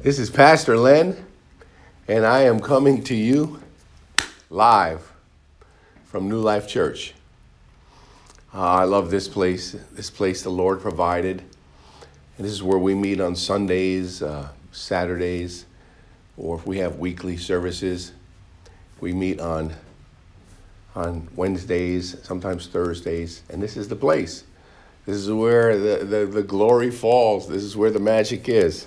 This is Pastor Len, and I am coming to you live from New Life Church. Uh, I love this place, this place the Lord provided. And this is where we meet on Sundays, uh, Saturdays, or if we have weekly services, we meet on, on Wednesdays, sometimes Thursdays, and this is the place. This is where the, the, the glory falls. This is where the magic is.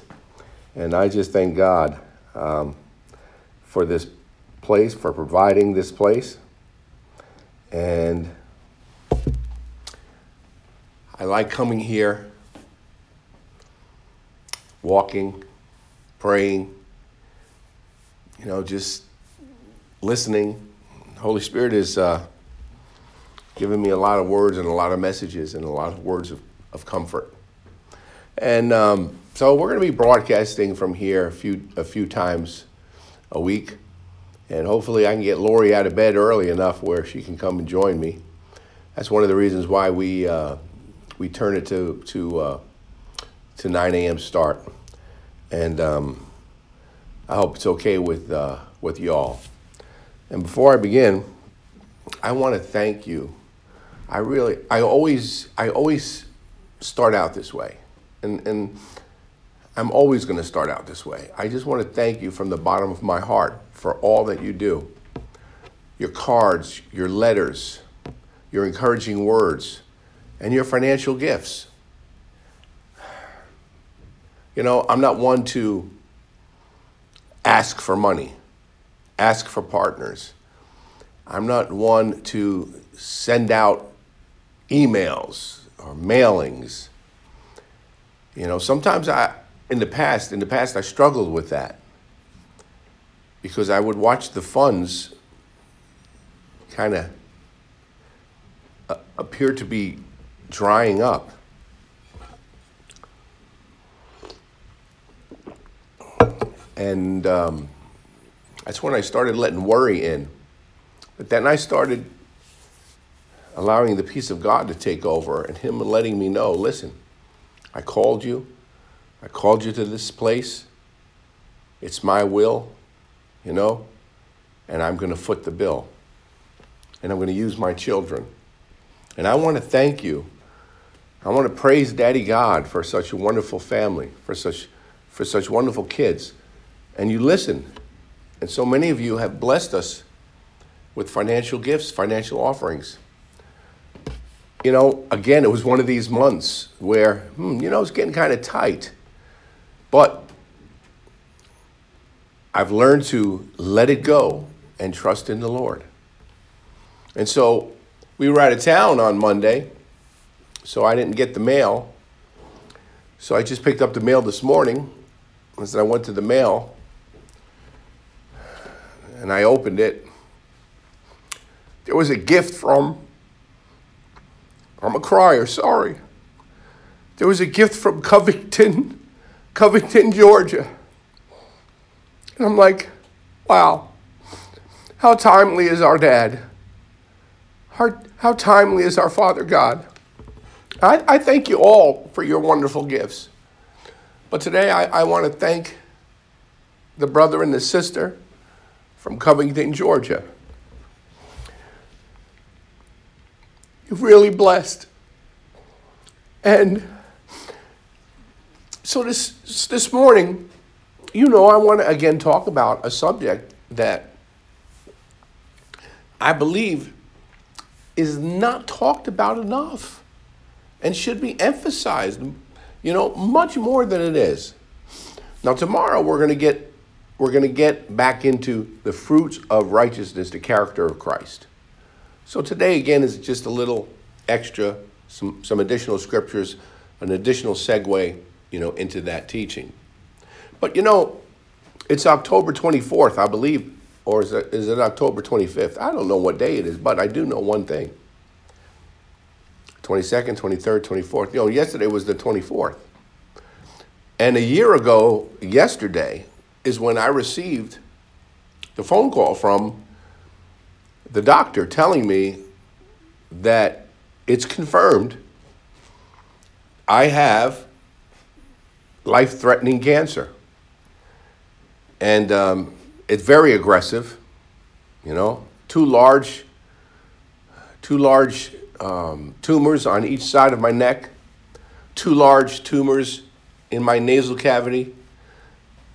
And I just thank God um, for this place, for providing this place. And I like coming here, walking, praying, you know, just listening. Holy Spirit is uh, giving me a lot of words and a lot of messages and a lot of words of, of comfort. And um, so we're going to be broadcasting from here a few a few times a week, and hopefully I can get Lori out of bed early enough where she can come and join me. That's one of the reasons why we uh, we turn it to to uh, to 9 a.m. start, and um, I hope it's okay with uh, with y'all. And before I begin, I want to thank you. I really, I always, I always start out this way, and and I'm always going to start out this way. I just want to thank you from the bottom of my heart for all that you do. Your cards, your letters, your encouraging words, and your financial gifts. You know, I'm not one to ask for money, ask for partners. I'm not one to send out emails or mailings. You know, sometimes I, in the past, in the past, I struggled with that because I would watch the funds kind of uh, appear to be drying up. And um, that's when I started letting worry in. But then I started allowing the peace of God to take over and Him letting me know listen, I called you. I called you to this place. It's my will, you know, and I'm going to foot the bill. And I'm going to use my children. And I want to thank you. I want to praise Daddy God for such a wonderful family, for such, for such wonderful kids. And you listen. And so many of you have blessed us with financial gifts, financial offerings. You know, again, it was one of these months where, hmm, you know, it's getting kind of tight. But I've learned to let it go and trust in the Lord. And so we were out of town on Monday, so I didn't get the mail. So I just picked up the mail this morning. As I went to the mail and I opened it, there was a gift from, I'm a crier, sorry. There was a gift from Covington Covington, Georgia. And I'm like, wow, how timely is our dad? How, how timely is our Father God? I, I thank you all for your wonderful gifts. But today I, I want to thank the brother and the sister from Covington, Georgia. You've really blessed. And so this this morning, you know, I want to again talk about a subject that I believe is not talked about enough and should be emphasized, you know, much more than it is. Now tomorrow we're going to get we're going to get back into the fruits of righteousness, the character of Christ. So today again is just a little extra some some additional scriptures, an additional segue you know, into that teaching. But you know, it's October 24th, I believe, or is it, is it October 25th? I don't know what day it is, but I do know one thing. 22nd, 23rd, 24th. You know, yesterday was the 24th. And a year ago, yesterday, is when I received the phone call from the doctor telling me that it's confirmed I have life threatening cancer. and um, it's very aggressive. You know, two large, two large um, tumors on each side of my neck, two large tumors in my nasal cavity,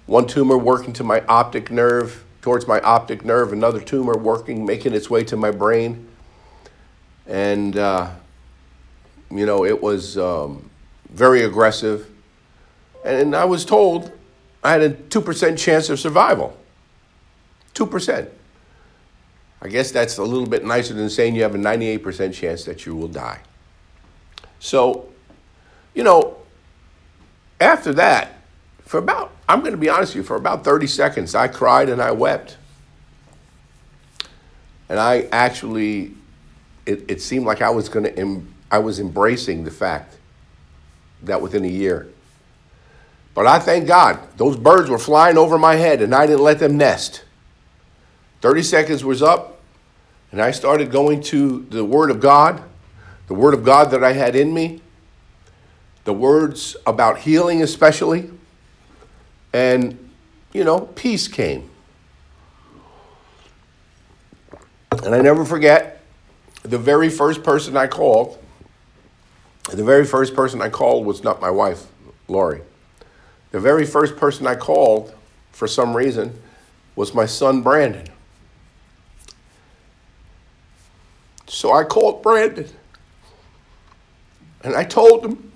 one tumor working to my optic nerve, towards my optic nerve, another tumor working, making its way to my brain. And, uh, you know, it was um, very aggressive. And I was told I had a 2% chance of survival. 2%. I guess that's a little bit nicer than saying you have a 98% chance that you will die. So, you know, after that, for about, I'm going to be honest with you, for about 30 seconds, I cried and I wept. And I actually, it, it seemed like I was going to, em, I was embracing the fact that within a year. But I thank God, those birds were flying over my head and I didn't let them nest. 30 seconds was up, and I started going to the Word of God, the Word of God that I had in me, the words about healing, especially, and, you know, peace came. And I never forget the very first person I called. The very first person I called was not my wife, Lori. The very first person I called, for some reason, was my son, Brandon. So I called Brandon and I told him.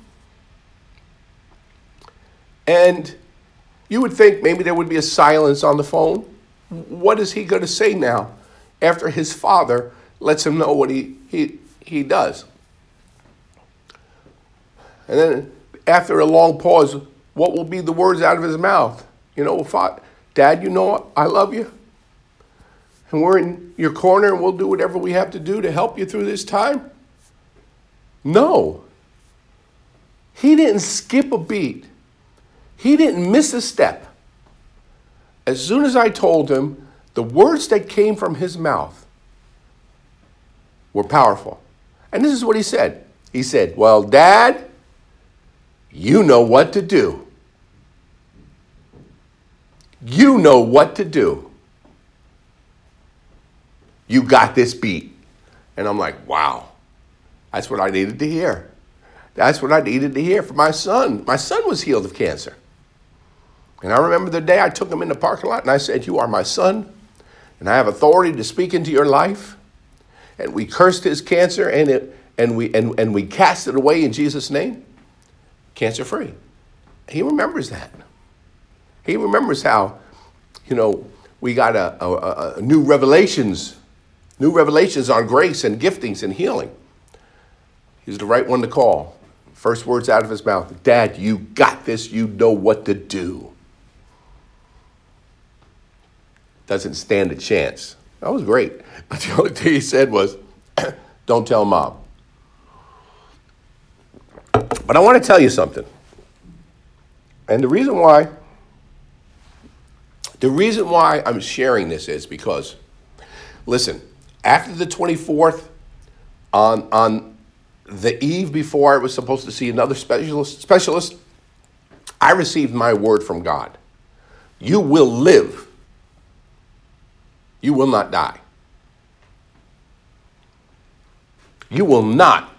And you would think maybe there would be a silence on the phone. What is he going to say now after his father lets him know what he, he, he does? And then after a long pause, what will be the words out of his mouth? You know, Dad, you know I love you and we're in your corner and we'll do whatever we have to do to help you through this time? No. He didn't skip a beat, he didn't miss a step. As soon as I told him, the words that came from his mouth were powerful. And this is what he said. He said, Well, Dad, you know what to do. You know what to do you got this beat. And I'm like, wow, that's what I needed to hear. That's what I needed to hear for my son. My son was healed of cancer. And I remember the day I took him in the parking lot and I said, You are my son, and I have authority to speak into your life. And we cursed his cancer and, it, and, we, and, and we cast it away in Jesus' name, cancer free. He remembers that. He remembers how, you know, we got a, a, a new revelations New revelations on grace and giftings and healing. He's the right one to call. First words out of his mouth Dad, you got this. You know what to do. Doesn't stand a chance. That was great. But the only thing he said was, Don't tell mom. But I want to tell you something. And the reason why, the reason why I'm sharing this is because, listen, after the 24th, on, on the eve before I was supposed to see another specialist, specialist, I received my word from God. You will live. You will not die. You will not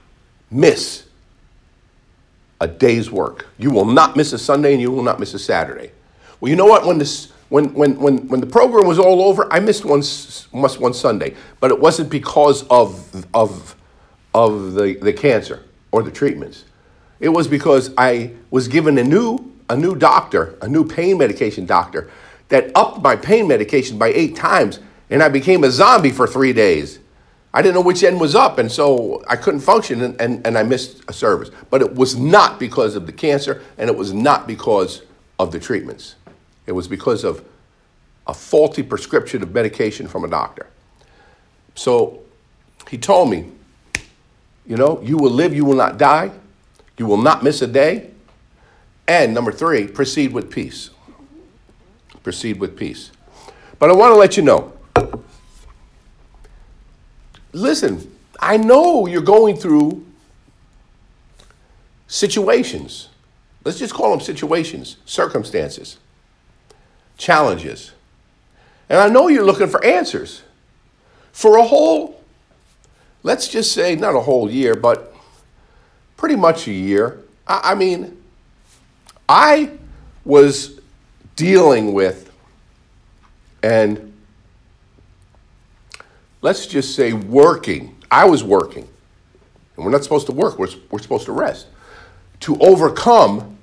miss a day's work. You will not miss a Sunday and you will not miss a Saturday. Well, you know what? When this when, when, when, when the program was all over, I missed one, missed one Sunday, but it wasn't because of, of, of the, the cancer or the treatments. It was because I was given a new, a new doctor, a new pain medication doctor, that upped my pain medication by eight times, and I became a zombie for three days. I didn't know which end was up, and so I couldn't function, and, and, and I missed a service. But it was not because of the cancer, and it was not because of the treatments. It was because of a faulty prescription of medication from a doctor. So he told me, you know, you will live, you will not die, you will not miss a day. And number three, proceed with peace. Proceed with peace. But I want to let you know listen, I know you're going through situations. Let's just call them situations, circumstances. Challenges. And I know you're looking for answers. For a whole, let's just say, not a whole year, but pretty much a year. I, I mean, I was dealing with, and let's just say working. I was working. And we're not supposed to work, we're, we're supposed to rest. To overcome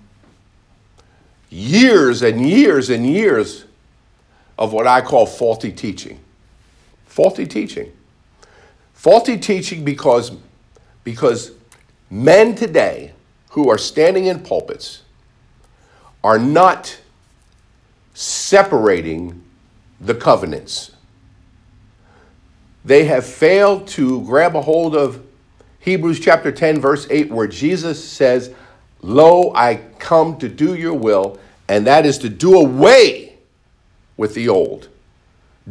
years and years and years of what I call faulty teaching. Faulty teaching. Faulty teaching because, because men today who are standing in pulpits are not separating the covenants. They have failed to grab a hold of Hebrews chapter 10, verse 8, where Jesus says, Lo, I come to do your will, and that is to do away with the old.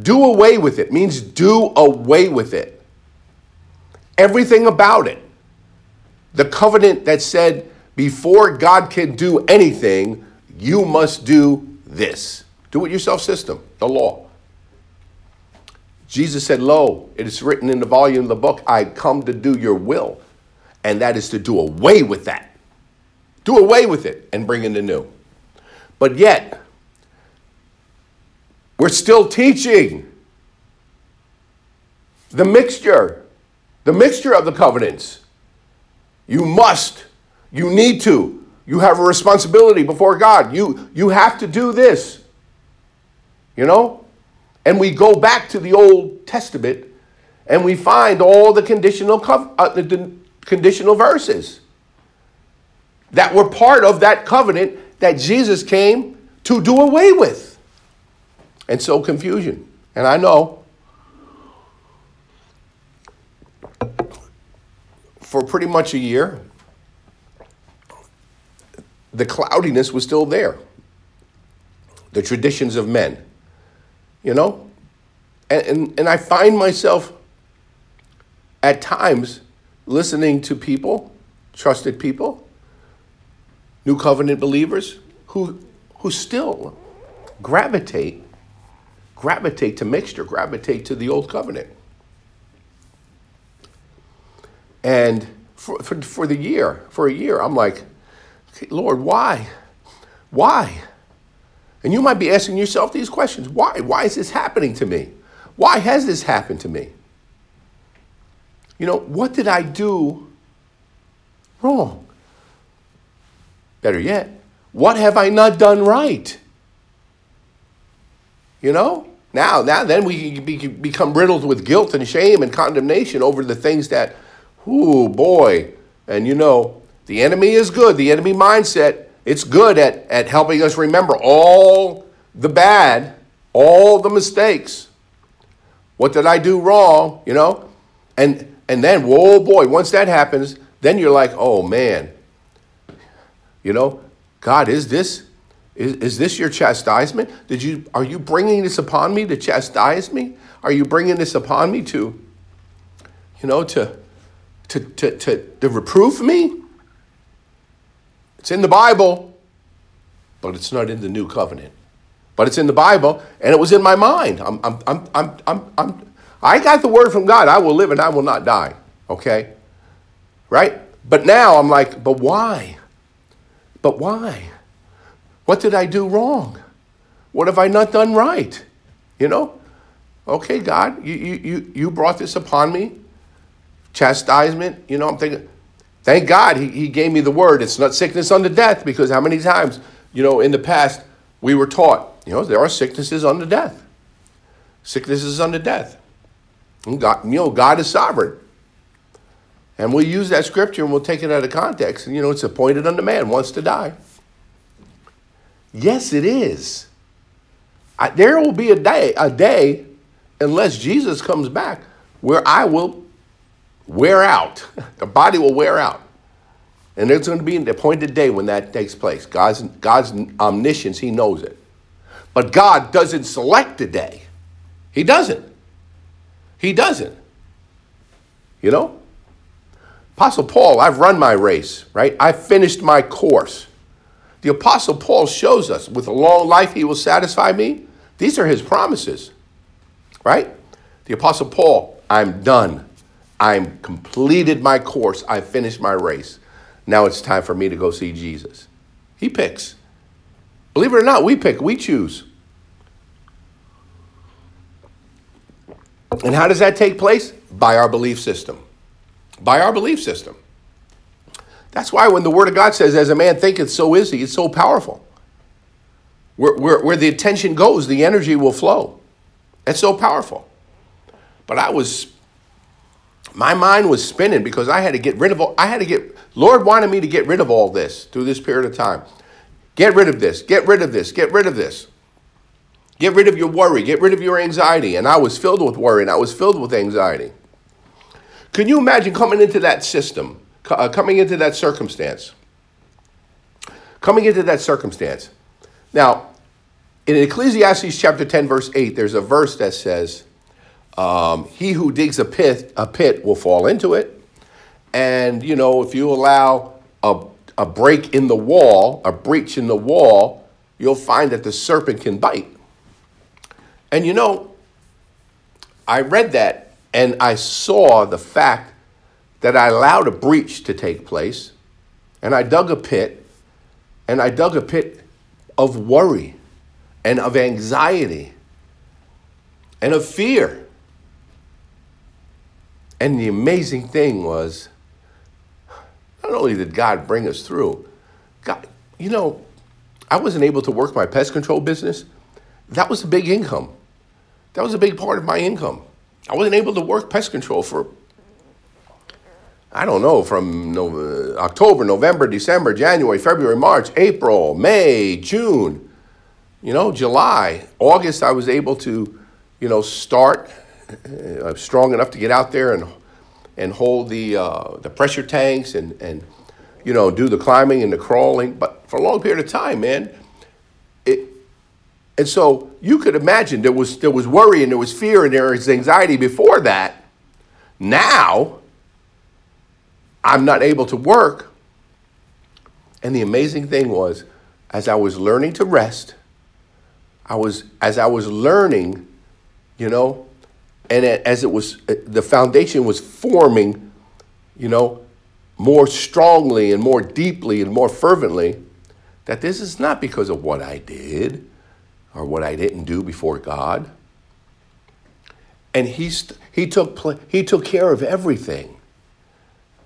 Do away with it means do away with it. Everything about it. The covenant that said, before God can do anything, you must do this. Do it yourself system, the law. Jesus said, Lo, it is written in the volume of the book, I come to do your will. And that is to do away with that. Do away with it and bring in the new. But yet, we're still teaching the mixture, the mixture of the covenants. You must, you need to, you have a responsibility before God. You, you have to do this. You know? And we go back to the Old Testament and we find all the conditional, uh, the conditional verses that were part of that covenant that Jesus came to do away with. And so confusion. And I know for pretty much a year, the cloudiness was still there. The traditions of men, you know? And, and, and I find myself at times listening to people, trusted people, new covenant believers, who, who still gravitate, gravitate to mixture, gravitate to the old covenant. And for, for, for the year, for a year, I'm like, Lord, why? Why? And you might be asking yourself these questions why? Why is this happening to me? Why has this happened to me? You know, what did I do wrong? Better yet, what have I not done right? You know? Now, now then we become riddled with guilt and shame and condemnation over the things that, oh boy, and you know, the enemy is good. The enemy mindset, it's good at, at helping us remember all the bad, all the mistakes. What did I do wrong? You know? And and then, whoa boy, once that happens, then you're like, oh man, you know, God, is this is, is this your chastisement? Did you are you bringing this upon me to chastise me? Are you bringing this upon me to, you know, to to to to, to reprove me? It's in the Bible, but it's not in the new covenant. But it's in the Bible, and it was in my mind. I'm, I'm, I'm, I'm, I'm, I'm, I got the word from God. I will live and I will not die. Okay? Right? But now I'm like, but why? But why? What did I do wrong? What have I not done right? You know? Okay, God, you, you, you brought this upon me. Chastisement, you know, I'm thinking, thank God he, he gave me the word. It's not sickness unto death, because how many times, you know, in the past we were taught, you know, there are sicknesses unto death. Sicknesses unto death. And God, you know, God is sovereign. And we'll use that scripture and we'll take it out of context. And you know, it's appointed unto man wants to die. Yes, it is. I, there will be a day, a day, unless Jesus comes back, where I will wear out. the body will wear out. And there's going to be an appointed day when that takes place. God's, God's omniscience, He knows it. But God doesn't select a day. He doesn't. He doesn't. You know? Apostle Paul, I've run my race, right? I finished my course. The Apostle Paul shows us with a long life he will satisfy me. These are his promises, right? The Apostle Paul, I'm done. I'm completed my course. I finished my race. Now it's time for me to go see Jesus. He picks. Believe it or not, we pick, we choose. And how does that take place? By our belief system. By our belief system. That's why when the Word of God says, as a man thinketh, so is he, it's so powerful. Where, where, where the attention goes, the energy will flow. It's so powerful. But I was, my mind was spinning because I had to get rid of all, I had to get, Lord wanted me to get rid of all this through this period of time. Get rid of this, get rid of this, get rid of this. Get rid of your worry, get rid of your anxiety. And I was filled with worry and I was filled with anxiety. Can you imagine coming into that system, uh, coming into that circumstance? Coming into that circumstance. Now, in Ecclesiastes chapter 10, verse 8, there's a verse that says, um, He who digs a pit, a pit will fall into it. And, you know, if you allow a, a break in the wall, a breach in the wall, you'll find that the serpent can bite. And, you know, I read that and I saw the fact that I allowed a breach to take place, and I dug a pit, and I dug a pit of worry and of anxiety and of fear. And the amazing thing was, not only did God bring us through, God, you know, I wasn't able to work my pest control business. That was a big income. That was a big part of my income. I wasn't able to work pest control for, I don't know, from uh, October, November, December, January, February, March, April, May, June, you know, July, August, I was able to, you know, start uh, strong enough to get out there and and hold the uh, the pressure tanks and and you know do the climbing and the crawling. But for a long period of time, man, and so you could imagine there was, there was worry and there was fear and there was anxiety before that. Now, I'm not able to work. And the amazing thing was, as I was learning to rest, I was, as I was learning, you know, and as it was, uh, the foundation was forming, you know, more strongly and more deeply and more fervently, that this is not because of what I did or what I didn't do before God. And he, st- he, took pl- he took care of everything.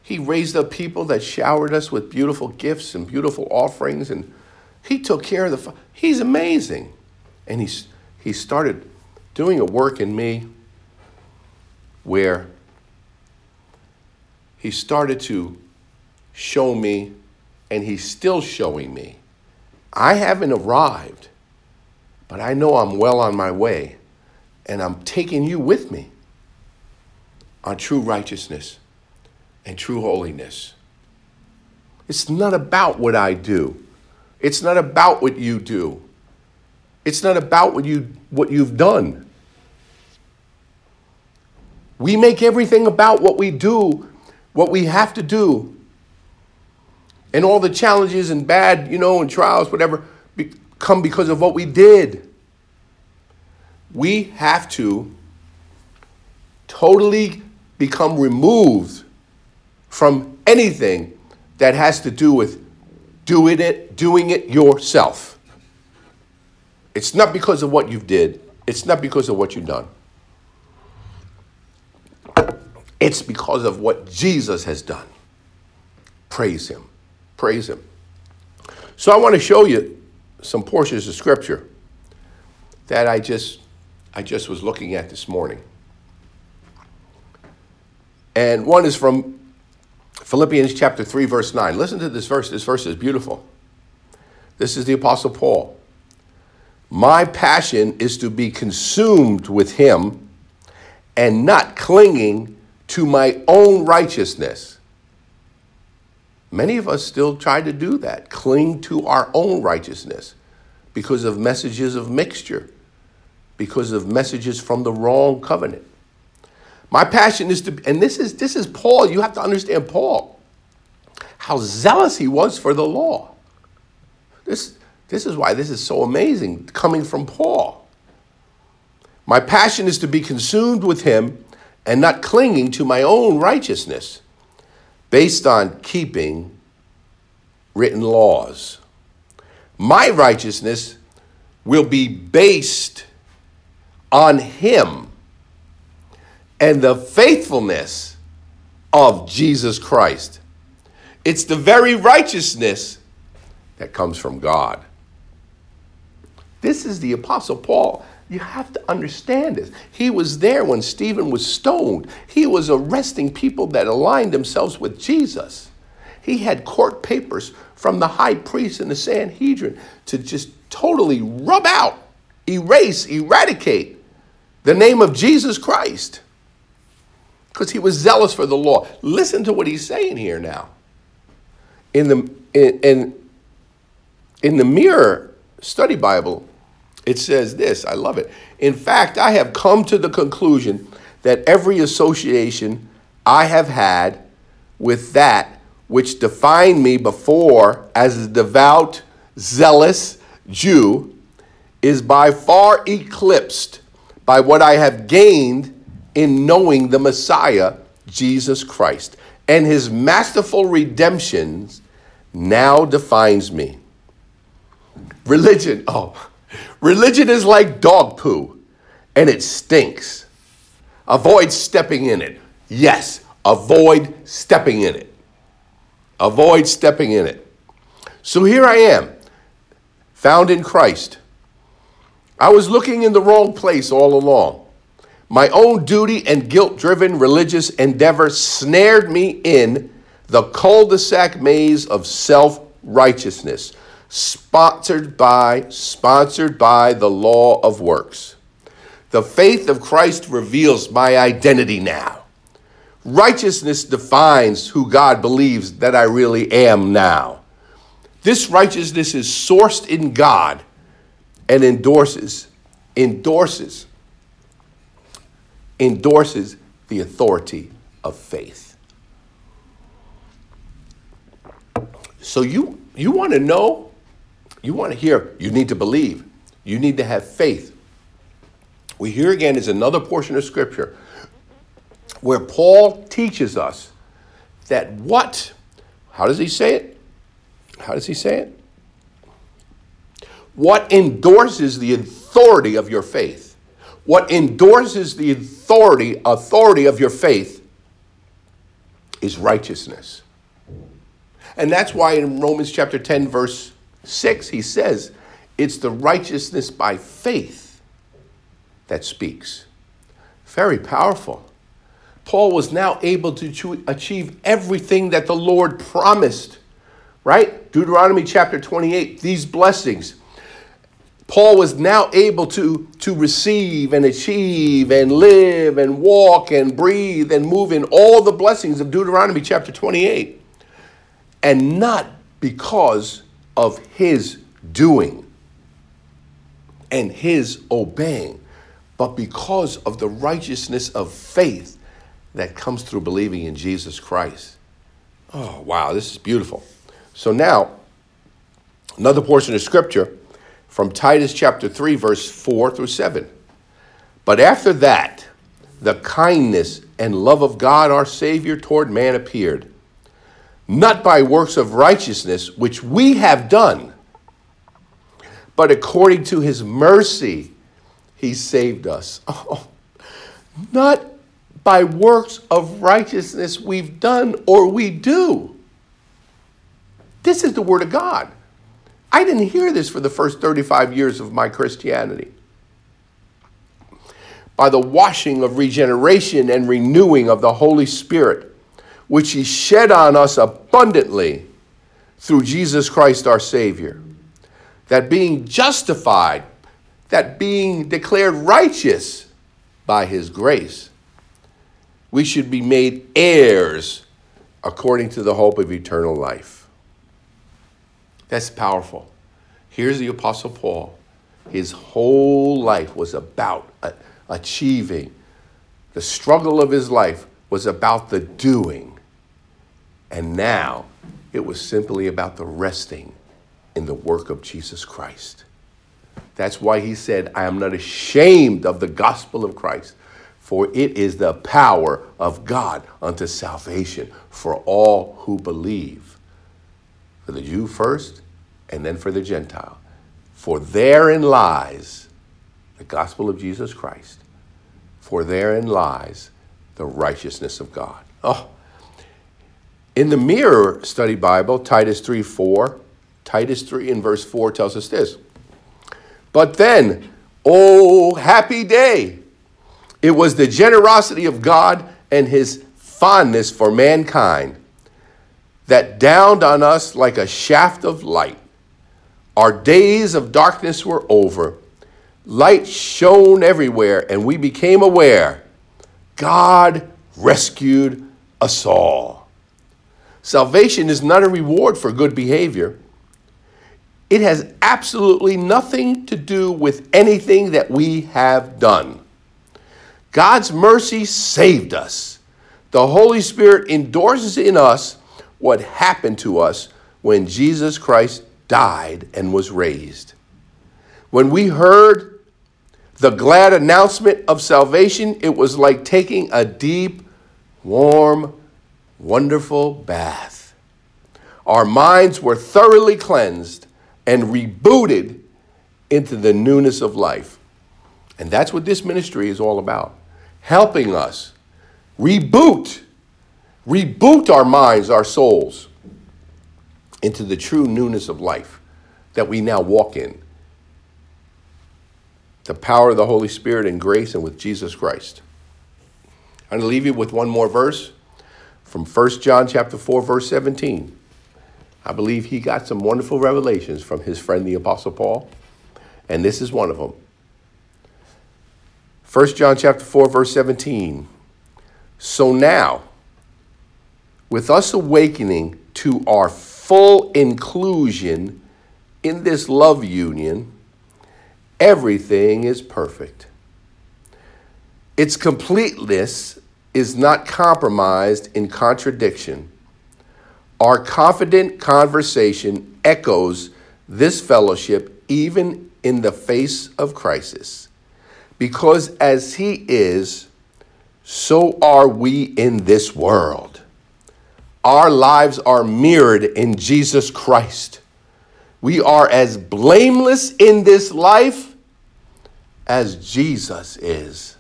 He raised up people that showered us with beautiful gifts and beautiful offerings, and he took care of the. He's amazing. And he's, he started doing a work in me where he started to show me, and he's still showing me. I haven't arrived but I know I'm well on my way, and I'm taking you with me on true righteousness and true holiness. It's not about what I do. It's not about what you do. It's not about what you what you've done. We make everything about what we do, what we have to do. And all the challenges and bad, you know, and trials, whatever come because of what we did. We have to totally become removed from anything that has to do with doing it, doing it yourself. It's not because of what you did. It's not because of what you've done. It's because of what Jesus has done. Praise him. Praise him. So I want to show you some portions of scripture that I just I just was looking at this morning. And one is from Philippians chapter 3 verse 9. Listen to this verse. This verse is beautiful. This is the apostle Paul. My passion is to be consumed with him and not clinging to my own righteousness. Many of us still try to do that, cling to our own righteousness because of messages of mixture, because of messages from the wrong covenant. My passion is to, and this is this is Paul. You have to understand Paul, how zealous he was for the law. This, this is why this is so amazing coming from Paul. My passion is to be consumed with him and not clinging to my own righteousness based on keeping written laws. My righteousness will be based on him and the faithfulness of Jesus Christ. It's the very righteousness that comes from God. This is the Apostle Paul. You have to understand this. He was there when Stephen was stoned. He was arresting people that aligned themselves with Jesus. He had court papers from the high priest and the Sanhedrin to just totally rub out, erase, eradicate the name of Jesus Christ because he was zealous for the law. Listen to what he's saying here now. In the in, in, in the Mirror Study Bible, it says this. I love it. In fact, I have come to the conclusion that every association I have had with that which defined me before as a devout, zealous Jew is by far eclipsed by what I have gained in knowing the Messiah, Jesus Christ. And his masterful redemptions now defines me. Religion, oh, religion is like dog poo and it stinks. Avoid stepping in it. Yes, avoid stepping in it. Avoid stepping in it. So here I am, found in Christ. I was looking in the wrong place all along. My own duty and guilt driven religious endeavor snared me in the cul de sac maze of self righteousness, sponsored by, sponsored by the law of works. The faith of Christ reveals my identity now. Righteousness defines who God believes that I really am now. This righteousness is sourced in God and endorses, endorses, endorses the authority of faith. So you you want to know, you want to hear, you need to believe, you need to have faith. We hear again is another portion of scripture where Paul teaches us that what, how does he say it? How does he say it? What endorses the authority of your faith? What endorses the authority authority of your faith is righteousness. And that's why in Romans chapter 10 verse 6 he says it's the righteousness by faith that speaks. Very powerful. Paul was now able to achieve everything that the Lord promised, right? Deuteronomy chapter 28, these blessings. Paul was now able to, to receive and achieve and live and walk and breathe and move in all the blessings of Deuteronomy chapter 28. And not because of his doing and his obeying, but because of the righteousness of faith that comes through believing in Jesus Christ. Oh, wow, this is beautiful. So now, another portion of scripture from Titus chapter 3, verse 4 through 7. But after that, the kindness and love of God our Savior toward man appeared, not by works of righteousness which we have done, but according to his mercy, he saved us. Oh, not by works of righteousness we've done or we do. This is the Word of God. I didn't hear this for the first 35 years of my Christianity. By the washing of regeneration and renewing of the Holy Spirit, which He shed on us abundantly through Jesus Christ our Savior. That being justified, that being declared righteous by His grace, we should be made heirs according to the hope of eternal life. That's powerful. Here's the Apostle Paul. His whole life was about achieving. The struggle of his life was about the doing. And now it was simply about the resting in the work of Jesus Christ. That's why he said, I am not ashamed of the gospel of Christ, for it is the power of God unto salvation for all who believe. For the Jew first, and then for the Gentile. For therein lies the gospel of Jesus Christ. For therein lies the righteousness of God. Oh, in the Mirror Study Bible, Titus 3 4, Titus 3 and verse 4 tells us this. But then, oh, happy day! It was the generosity of God and his fondness for mankind that downed on us like a shaft of light. Our days of darkness were over. Light shone everywhere, and we became aware God rescued us all. Salvation is not a reward for good behavior. It has absolutely nothing to do with anything that we have done. God's mercy saved us. The Holy Spirit endorses in us what happened to us when Jesus Christ died and was raised. When we heard the glad announcement of salvation, it was like taking a deep, warm, wonderful bath. Our minds were thoroughly cleansed and rebooted into the newness of life. And that's what this ministry is all about helping us reboot, reboot our minds, our souls into the true newness of life that we now walk in. The power of the Holy Spirit and grace and with Jesus Christ. I'm going to leave you with one more verse from 1 John chapter 4 verse 17. I believe he got some wonderful revelations from his friend, the Apostle Paul, and this is one of them. 1 John chapter 4, verse 17. So now, with us awakening to our full inclusion in this love union, everything is perfect. Its completeness is not compromised in contradiction our confident conversation echoes this fellowship even in the face of crisis. Because as He is, so are we in this world. Our lives are mirrored in Jesus Christ. We are as blameless in this life as Jesus is.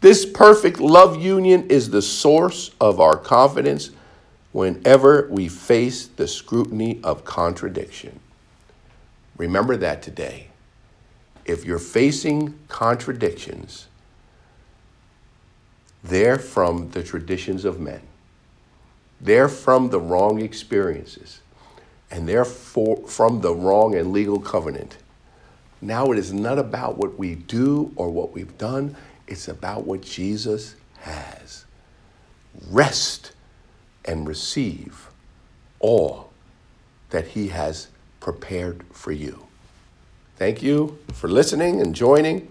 This perfect love union is the source of our confidence whenever we face the scrutiny of contradiction. Remember that today. If you're facing contradictions, they're from the traditions of men. They're from the wrong experiences. And they're for, from the wrong and legal covenant. Now it is not about what we do or what we've done, it's about what Jesus has. Rest and receive all that He has prepared for you. Thank you for listening and joining.